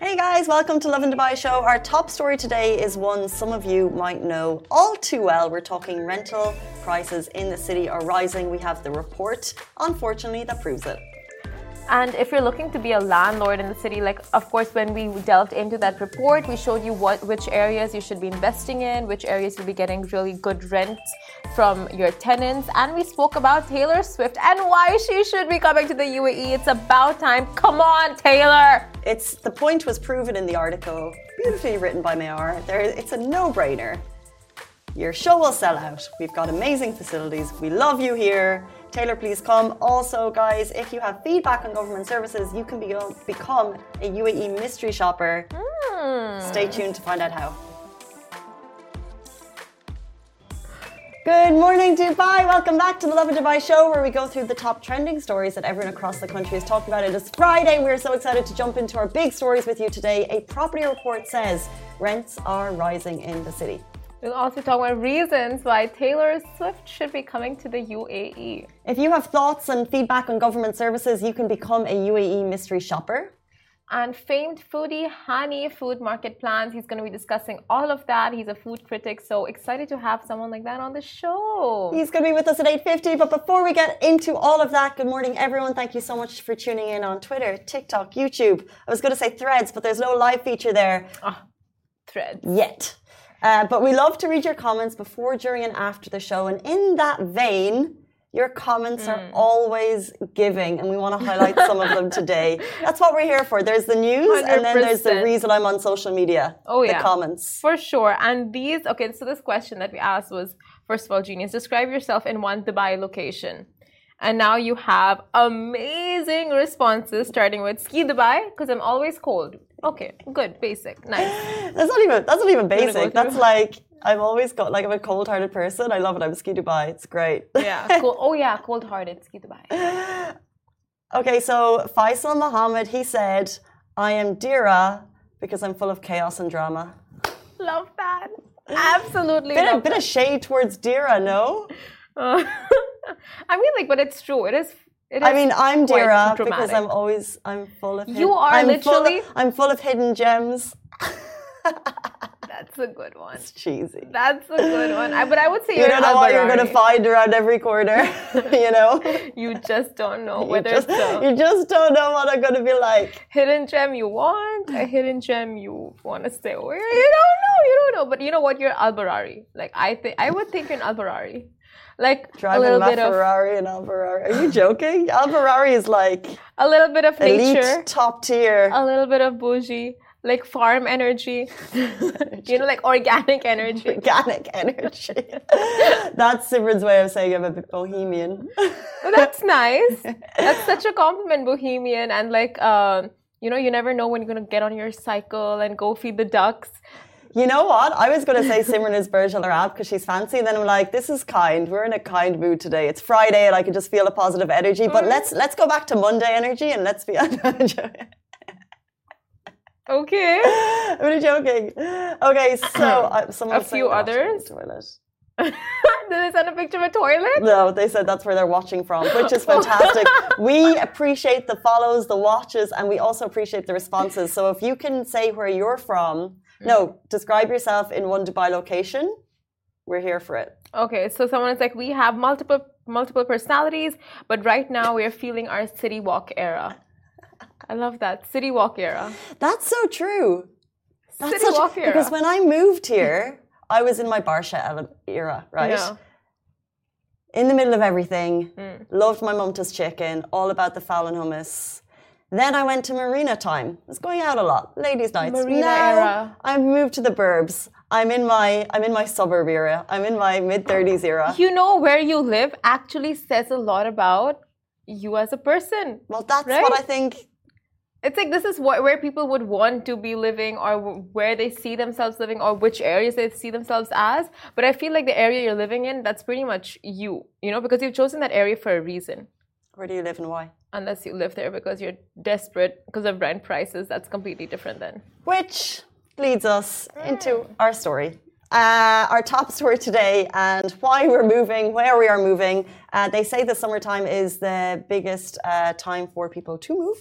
Hey guys, welcome to Lovin Dubai Show. Our top story today is one some of you might know all too well. We're talking rental prices in the city are rising. We have the report, unfortunately, that proves it. And if you're looking to be a landlord in the city, like of course when we delved into that report, we showed you what which areas you should be investing in, which areas you'll be getting really good rents from your tenants, and we spoke about Taylor Swift and why she should be coming to the UAE. It's about time. Come on, Taylor. It's the point was proven in the article, beautifully written by Mayar. There, it's a no-brainer. Your show will sell out. We've got amazing facilities. We love you here. Taylor, please come. Also, guys, if you have feedback on government services, you can be, become a UAE mystery shopper. Mm. Stay tuned to find out how. Good morning, Dubai. Welcome back to the Lovin Dubai show, where we go through the top trending stories that everyone across the country is talking about. It is Friday. We're so excited to jump into our big stories with you today. A property report says rents are rising in the city. We'll also talk about reasons why Taylor Swift should be coming to the UAE. If you have thoughts and feedback on government services, you can become a UAE mystery shopper. And famed foodie Hani food market plans. He's going to be discussing all of that. He's a food critic, so excited to have someone like that on the show. He's going to be with us at 8:50. But before we get into all of that, good morning, everyone. Thank you so much for tuning in on Twitter, TikTok, YouTube. I was going to say Threads, but there's no live feature there. Oh, threads. Yet. Uh, but we love to read your comments before, during, and after the show. And in that vein, your comments mm. are always giving, and we want to highlight some of them today. That's what we're here for. There's the news, 100%. and then there's the reason I'm on social media. Oh, yeah. The comments. For sure. And these, okay, so this question that we asked was first of all, genius, describe yourself in one Dubai location. And now you have amazing responses, starting with ski Dubai, because I'm always cold. Okay, good, basic, nice. That's not even that's not even basic. That's like I've always got like I'm a cold-hearted person. I love it. I'm ski Dubai. It's great. Yeah. Cool. Oh yeah, cold-hearted ski Dubai. Okay, so Faisal Muhammad he said, "I am Deira because I'm full of chaos and drama." Love that. Absolutely. Bit, love a bit that. of shade towards Deira, no? Uh, I mean, like, but it's true. It is I mean, I'm Deira because I'm always I'm full of. You are I'm literally. Full of, I'm full of hidden gems. That's a good one. It's cheesy. That's a good one. I, but I would say you don't know what you're going to find around every corner. you know. You just don't know whether you just, you just don't know what I'm going to be like. Hidden gem you want, a hidden gem you want to stay away. You don't know. You don't know. But you know what? You're Al Barari. Like I think I would think you're an Al Barari like driving a little my bit Ferrari of, and Alferrari. Are you joking? Alferrari is like a little bit of nature, elite, top tier, a little bit of bougie, like farm energy, you know, like organic energy. Organic energy. That's Simran's way of saying I'm a bit bohemian. That's nice. That's such a compliment, bohemian, and like. Uh, you know, you never know when you're gonna get on your cycle and go feed the ducks. You know what? I was going to say Simran is Burj Al Arab because she's fancy, and then I'm like, this is kind. We're in a kind mood today. It's Friday, and I can just feel a positive energy. But mm. let's let's go back to Monday energy, and let's be. Okay. I'm really joking. Okay, so uh, someone a few others. Toilet. Did they send a picture of a toilet? No, they said that's where they're watching from, which is fantastic. we appreciate the follows, the watches, and we also appreciate the responses. So if you can say where you're from no, describe yourself in one Dubai location. We're here for it. Okay, so someone is like, we have multiple multiple personalities, but right now we are feeling our city walk era. I love that city walk era. That's so true. That's city such, walk era. Because when I moved here, I was in my Barsha era, right? Yeah. In the middle of everything, mm. loved my mumta's chicken, all about the and hummus. Then I went to Marina time. I was going out a lot, ladies' nights. Marina now, era. I've moved to the burbs. I'm in my I'm in my suburb era. I'm in my mid thirties era. You know where you live actually says a lot about you as a person. Well, that's right? what I think. It's like this is what, where people would want to be living, or where they see themselves living, or which areas they see themselves as. But I feel like the area you're living in, that's pretty much you. You know, because you've chosen that area for a reason. Where do you live and why? unless you live there because you're desperate because of rent prices. That's completely different then. Which leads us into our story. Uh, our top story today and why we're moving, where we are moving. Uh, they say the summertime is the biggest uh, time for people to move.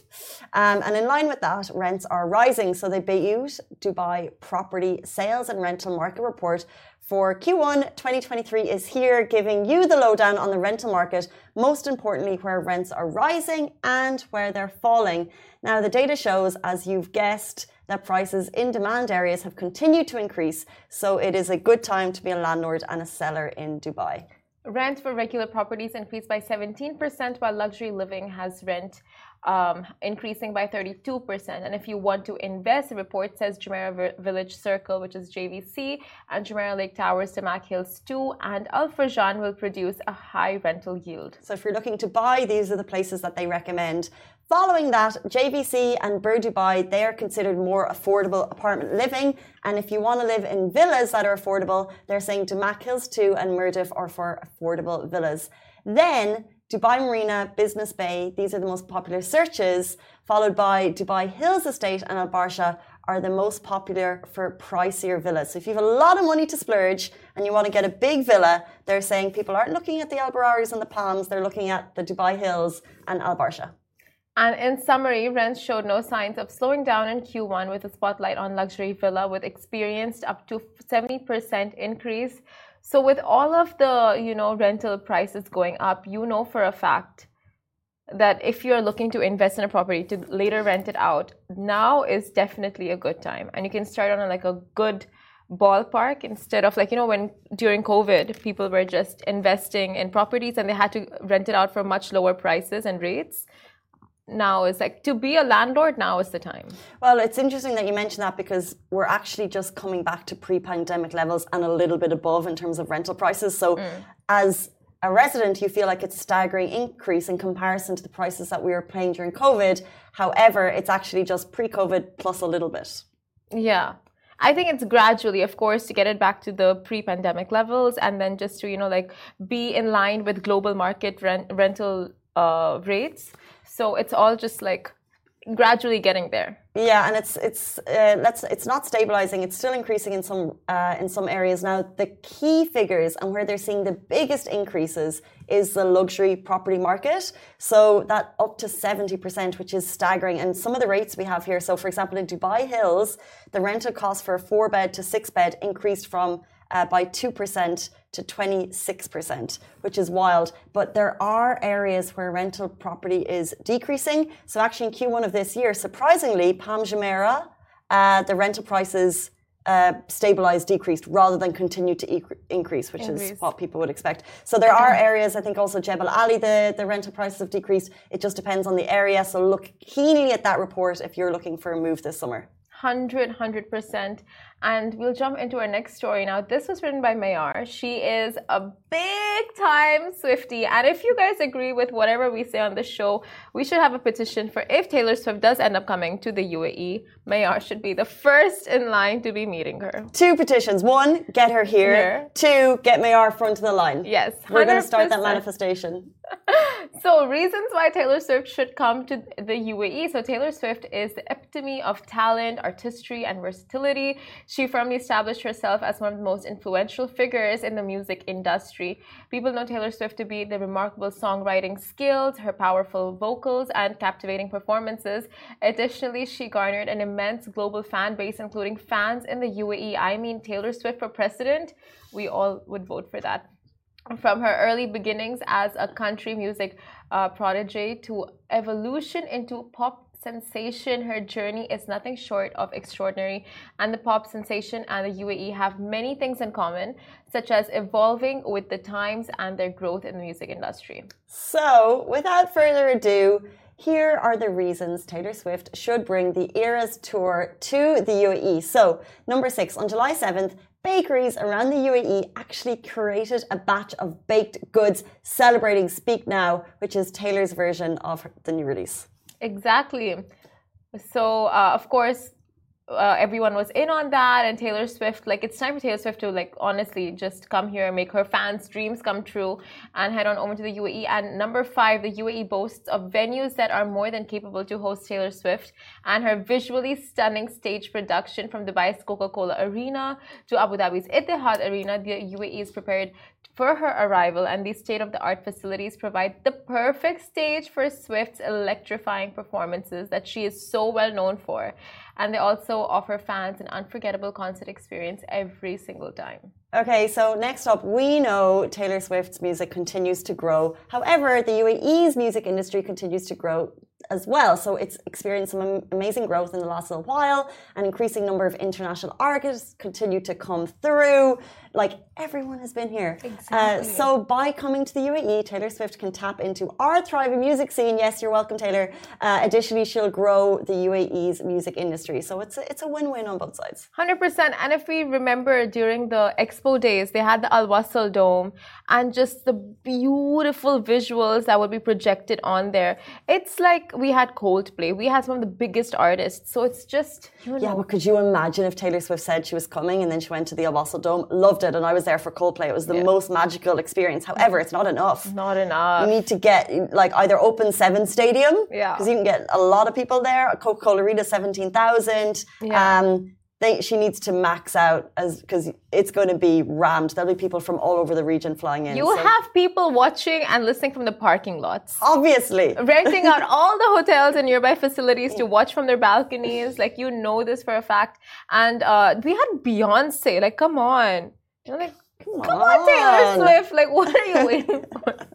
Um, and in line with that, rents are rising. So the Bayut Dubai Property Sales and Rental Market Report for Q1 2023 is here, giving you the lowdown on the rental market, most importantly, where rents are rising and where they're falling. Now, the data shows, as you've guessed, that prices in demand areas have continued to increase, so it is a good time to be a landlord and a seller in Dubai. Rent for regular properties increased by 17%, while luxury living has rent um, increasing by 32%. And if you want to invest, the report says Jumeirah Village Circle, which is JVC, and Jumeirah Lake Towers, Damac Hills 2, and Al Furjan will produce a high rental yield. So if you're looking to buy, these are the places that they recommend. Following that, JVC and Bur Dubai, they are considered more affordable apartment living. And if you want to live in villas that are affordable, they're saying Damac Hills 2 and Mirdif are for affordable villas. Then Dubai Marina, Business Bay, these are the most popular searches, followed by Dubai Hills Estate and Al Barsha are the most popular for pricier villas. So if you have a lot of money to splurge and you want to get a big villa, they're saying people aren't looking at the Al Bararis and the Palms, they're looking at the Dubai Hills and Al Barsha. And in summary, rents showed no signs of slowing down in Q1 with a spotlight on luxury villa with experienced up to 70% increase. So with all of the, you know, rental prices going up, you know for a fact that if you're looking to invest in a property to later rent it out, now is definitely a good time. And you can start on a, like a good ballpark instead of like you know when during covid people were just investing in properties and they had to rent it out for much lower prices and rates now is like to be a landlord now is the time. Well it's interesting that you mention that because we're actually just coming back to pre-pandemic levels and a little bit above in terms of rental prices. So mm. as a resident you feel like it's a staggering increase in comparison to the prices that we were paying during covid. However it's actually just pre-covid plus a little bit. Yeah. I think it's gradually, of course, to get it back to the pre-pandemic levels, and then just to you know like be in line with global market rent, rental uh, rates. So it's all just like gradually getting there. Yeah, and it's it's uh, let's it's not stabilizing. It's still increasing in some uh, in some areas now. The key figures and where they're seeing the biggest increases is the luxury property market. So that up to seventy percent, which is staggering. And some of the rates we have here. So for example, in Dubai Hills, the rental cost for a four bed to six bed increased from uh, by 2% to 26%, which is wild. But there are areas where rental property is decreasing. So actually in Q1 of this year, surprisingly, Palm Jumeirah, uh, the rental prices uh, stabilized, decreased, rather than continue to e increase, which increase. is what people would expect. So there are areas, I think also Jebel Ali, the, the rental prices have decreased. It just depends on the area. So look keenly at that report if you're looking for a move this summer. 100 100% and we'll jump into our next story now. This was written by Mayar. She is a big time Swifty. And if you guys agree with whatever we say on the show, we should have a petition for if Taylor Swift does end up coming to the UAE, Mayar should be the first in line to be meeting her. Two petitions. One, get her here. here. Two, get Mayar front of the line. Yes. we We're going to start that manifestation. so, reasons why Taylor Swift should come to the UAE. So, Taylor Swift is the epitome of talent, artistry, and versatility. She firmly established herself as one of the most influential figures in the music industry. People know Taylor Swift to be the remarkable songwriting skills, her powerful vocals, and captivating performances. Additionally, she garnered an immense global fan base, including fans in the UAE. I mean, Taylor Swift for president, we all would vote for that from her early beginnings as a country music uh, prodigy to evolution into pop sensation, her journey is nothing short of extraordinary, and the pop sensation and the UAE have many things in common, such as evolving with the times and their growth in the music industry. So, without further ado, here are the reasons Taylor Swift should bring the Eras Tour to the UAE. So, number six, on July 7th, bakeries around the UAE actually created a batch of baked goods celebrating Speak Now, which is Taylor's version of the new release. Exactly. So, uh, of course, uh, everyone was in on that and taylor swift like it's time for taylor swift to like honestly just come here and make her fans dreams come true and head on over to the uae and number five the uae boasts of venues that are more than capable to host taylor swift and her visually stunning stage production from dubai's coca-cola arena to abu dhabi's etihad arena. The uae is prepared for her arrival, and these state of the art facilities provide the perfect stage for Swift's electrifying performances that she is so well known for. And they also offer fans an unforgettable concert experience every single time. Okay, so next up, we know Taylor Swift's music continues to grow. However, the UAE's music industry continues to grow as well. So it's experienced some amazing growth in the last little while. An increasing number of international artists continue to come through. Like everyone has been here. Uh, exactly. Uh, so by coming to the UAE, Taylor Swift can tap into our thriving music scene. Yes, you're welcome, Taylor. Uh, additionally, she'll grow the UAE's music industry. So it's a, it's a win-win on both sides. Hundred percent. And if we remember during the Expo days, they had the Al Wasl Dome and just the beautiful visuals that would be projected on there. It's like we had Coldplay. We had some of the biggest artists. So it's just you know. Yeah, but could you imagine if Taylor Swift said she was coming and then she went to the Al Wasl Dome? Loved it, and I was there for Coldplay. It was the Yeah. most magical experience. However, it's not enough. Not enough. You need to get like either open seven stadium, Yeah. because you can get a lot of people there. Coca Cola Arena seventeen thousand. Yeah. Um, they, she needs to max out as because it's going to be rammed. There'll be people from all over the region flying in. you so- have people watching and listening from the parking lots. obviously. renting out all the hotels and nearby facilities to watch from their balconies. Like you know this for a fact. And uh, we had Beyonce. Like, come on. Like, come on, Taylor. Swift. Like, what are you waiting for?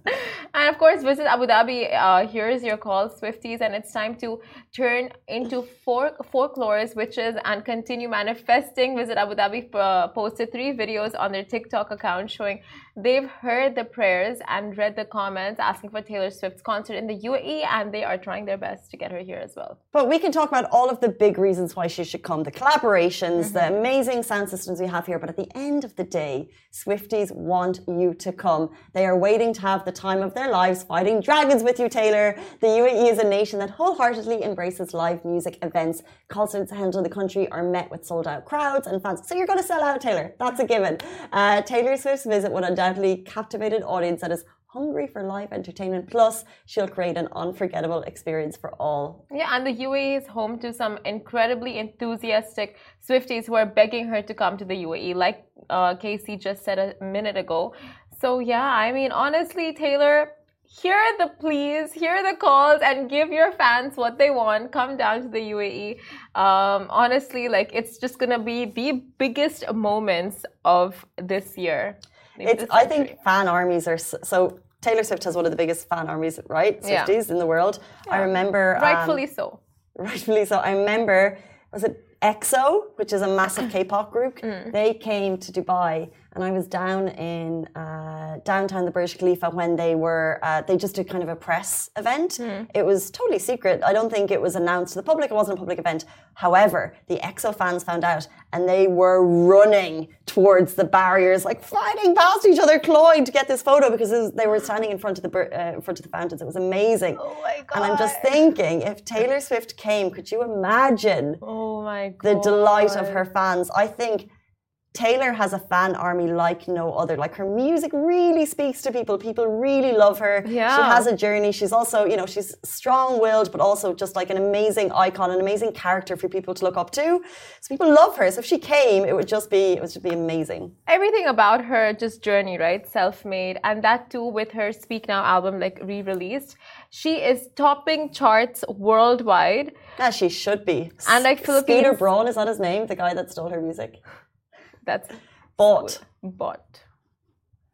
And of course, visit Abu Dhabi. Uh, here's your call, Swifties, and it's time to turn into folk folklores, witches, and continue manifesting. Visit Abu Dhabi uh, posted three videos on their TikTok account showing they've heard the prayers and read the comments asking for Taylor Swift's concert in the UAE, and they are trying their best to get her here as well. But we can talk about all of the big reasons why she should come the collaborations, the Mm-hmm. amazing sound systems we have here. But at the end of the day, Swifties want you to come. They are waiting to have the time of their lives fighting dragons with you, Taylor. The UAE is a nation that wholeheartedly embraces live music events. Concerts held in the country are met with sold out crowds and fans. So you're going to sell out, Taylor. That's a given. Uh, Taylor Swift's visit would undoubtedly captivate an audience that is hungry for live entertainment. Plus, she'll create an unforgettable experience for all Yeah, and the UAE is home to some incredibly enthusiastic Swifties who are begging her to come to the UAE, like uh, Casey just said a minute ago. So, yeah, I mean, honestly, Taylor, hear the pleas, hear the calls, and give your fans what they want. Come down to the UAE. Um, honestly, like, it's just gonna be the biggest moments of this year. It's, this I think fan armies are s- so. Taylor Swift has one of the biggest fan armies, right? Yeah. Swifties in the world. Yeah. I remember. um, rightfully so. rightfully so. I remember, was it EXO, which is a massive K-pop group? Mm. They came to Dubai, and I was down in uh, downtown the Burj Khalifa when they were. Uh, they just did kind of a press event. Mm. It was totally secret. I don't think it was announced to the public. It wasn't a public event. However, the EXO fans found out, and they were running towards the barriers, like fighting past each other, clawing to get this photo because was- they were standing in front of the uh, in front of the fountains. It was amazing. Oh my god! And I'm just thinking, if Taylor Swift came, could you imagine Oh my god. the delight of her fans? I think Taylor has a fan army like no other. Like her music really speaks to people. People really love her. Yeah. She has a journey. She's also, you know, she's strong willed, but also just like an amazing icon, an amazing character for people to look up to. So people love her. So if she came, it would just be, it would just be amazing. everything about her just journey right self-made and that too with her speak now album like re-released she is topping charts worldwide Yeah, she should be. And, like, Philippines- Scooter Braun, is that his name? The guy that stole her music? That's But bought.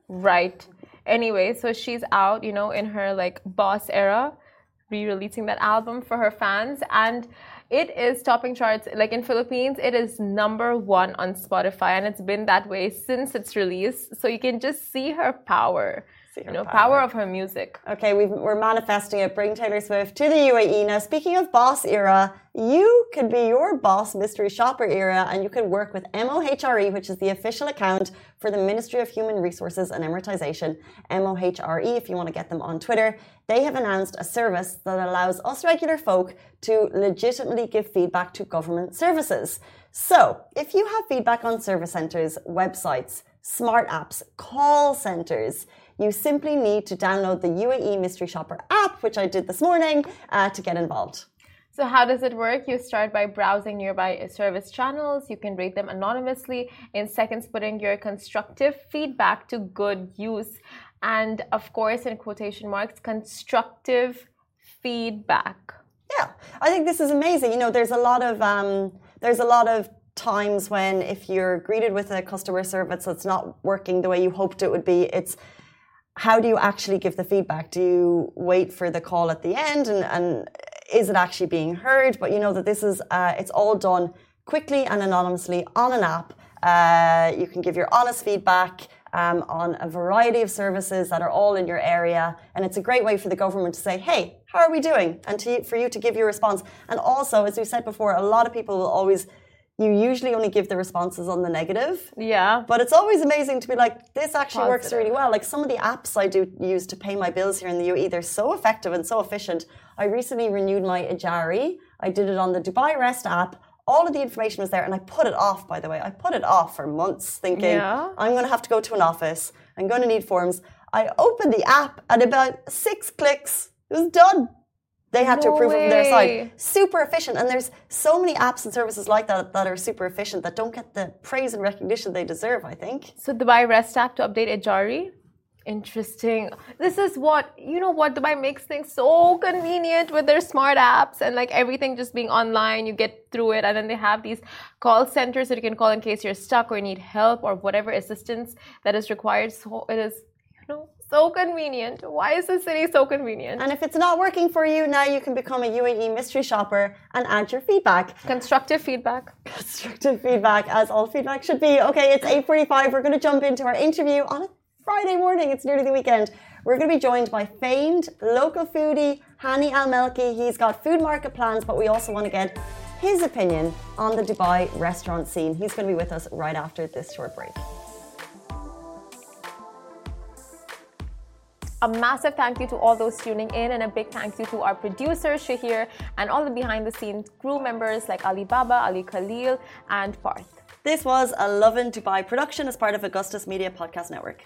Right. Anyway so she's out you know in her like boss era re-releasing that album for her fans and it is topping charts. Like in philippines it is number one on spotify and it's been that way since its release. So you can just see her power You know, power. power of her music. Okay, we've, we're manifesting it. Bring Taylor Swift to the UAE. Now, speaking of boss era, you could be your boss mystery shopper era and you could work with MOHRE, which is the official account for the Ministry of Human Resources and Emiratization. MOHRE, if you want to get them on Twitter. They have announced a service that allows us regular folk to legitimately give feedback to government services. So, if you have feedback on service centres, websites, smart apps, call centres, you simply need to download the UAE Mystery Shopper app, which I did this morning, uh, to get involved. So how does it work? You start by browsing nearby service channels. You can rate them anonymously in seconds, putting your constructive feedback to good use. And of course, in quotation marks, constructive feedback. Yeah, I think this is amazing. You know, there's a lot of um, there's a lot of times when if you're greeted with a customer service that's not working the way you hoped it would be, it's how do you actually give the feedback? Do you wait for the call at the end and, and is it actually being heard? But you know that this is uh, it's all done quickly and anonymously on an app. Uh, you can give your honest feedback um, on a variety of services that are all in your area, and it's a great way for the government to say, "Hey, how are we doing?" and to, for you to give your response. And also, as we said before, a lot of people will always. You usually only give the responses on the negative. Yeah. But it's always amazing to be like, this actually works really well. Like some of the apps I do use to pay my bills here in the UAE, they're so effective and so efficient. I recently renewed my Ejari. I did it on the Dubai REST app. All of the information was there, and I put it off, by the way. I put it off for months, thinking, Yeah. I'm going to have to go to an office. I'm going to need forms. I opened the app, and about six clicks, it was done. They had to No approve it from their side. Super efficient. And there's so many apps and services like that that are super efficient that don't get the praise and recognition they deserve, I think. So Dubai REST app to update Ejari. Interesting. This is what you know. What Dubai makes things so convenient with their smart apps and like everything just being online. You get through it, and then they have these call centers that you can call in case you're stuck or need help or whatever assistance that is required. So it is, you know, so convenient. Why is the city so convenient? And if it's not working for you, now you can become a UAE mystery shopper and add your feedback. Constructive feedback. Constructive feedback, as all feedback should be. Okay, it's 8.45. We're going to jump into our interview on a Friday morning. It's nearly the weekend. We're going to be joined by famed local foodie Hani Al Melki. He's got food market plans, but we also want to get his opinion on the Dubai restaurant scene. He's going to be with us right after this short break. A massive thank you to all those tuning in, and a big thank you to our producer Shahir and all the behind the scenes crew members like Ali Baba, Ali Khalil, and Parth. This was a Lovin Dubai production as part of Augustus Media Podcast Network.